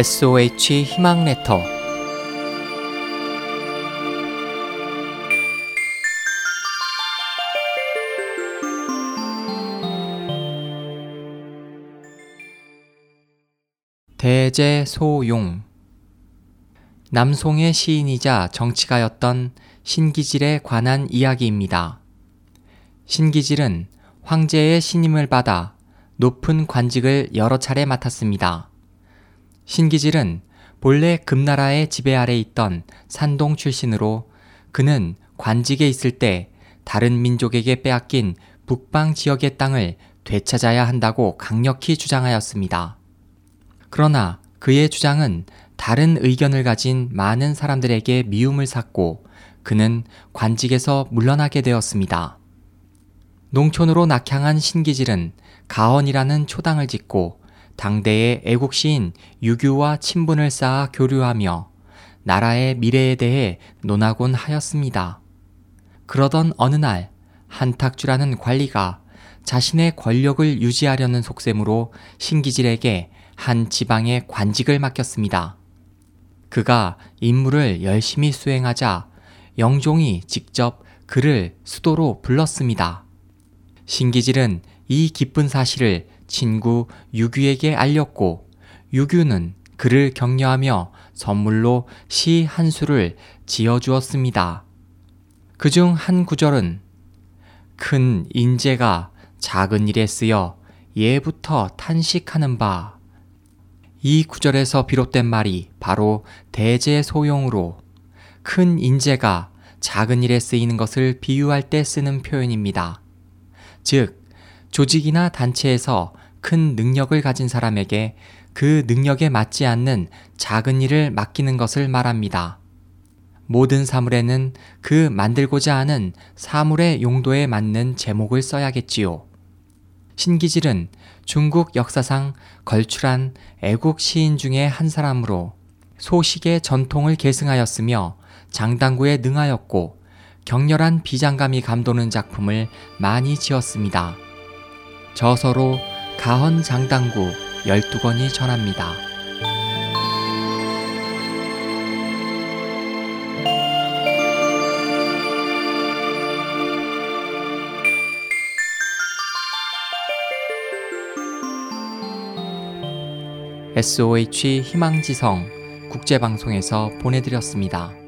SOH 희망 레터 대제소용 남송의 시인이자 정치가였던 신기질에 관한 이야기입니다. 신기질은 황제의 신임을 받아 높은 관직을 여러 차례 맡았습니다. 신기질은 본래 금나라의 지배 아래 있던 산동 출신으로 그는 관직에 있을 때 다른 민족에게 빼앗긴 북방 지역의 땅을 되찾아야 한다고 강력히 주장하였습니다. 그러나 그의 주장은 다른 의견을 가진 많은 사람들에게 미움을 샀고 그는 관직에서 물러나게 되었습니다. 농촌으로 낙향한 신기질은 가언이라는 초당을 짓고 당대의 애국시인 유교와 친분을 쌓아 교류하며 나라의 미래에 대해 논하곤 하였습니다. 그러던 어느 날 한탁주라는 관리가 자신의 권력을 유지하려는 속셈으로 신기질에게 한 지방의 관직을 맡겼습니다. 그가 임무를 열심히 수행하자 영종이 직접 그를 수도로 불렀습니다. 신기질은 이 기쁜 사실을 친구 유규에게 알렸고 유규는 그를 격려하며 선물로 시 한 수를 지어 주었습니다. 그 중 한 구절은 큰 인재가 작은 일에 쓰여 예부터 탄식하는 바. 이 구절에서 비롯된 말이 바로 대제소용으로 큰 인재가 작은 일에 쓰이는 것을 비유할 때 쓰는 표현입니다. 즉, 조직이나 단체에서 큰 능력을 가진 사람에게 그 능력에 맞지 않는 작은 일을 맡기는 것을 말합니다. 모든 사물에는 그 만들고자 하는 사물의 용도에 맞는 제목을 써야겠지요. 신기질은 중국 역사상 걸출한 애국 시인 중의 한 사람으로 소식의 전통을 계승하였으며 장당구에 능하였고 격렬한 비장감이 감도는 작품을 많이 지었습니다. 저서로 가헌 장당구 12권이 전합니다. SOH 희망지성 국제방송에서 보내드렸습니다.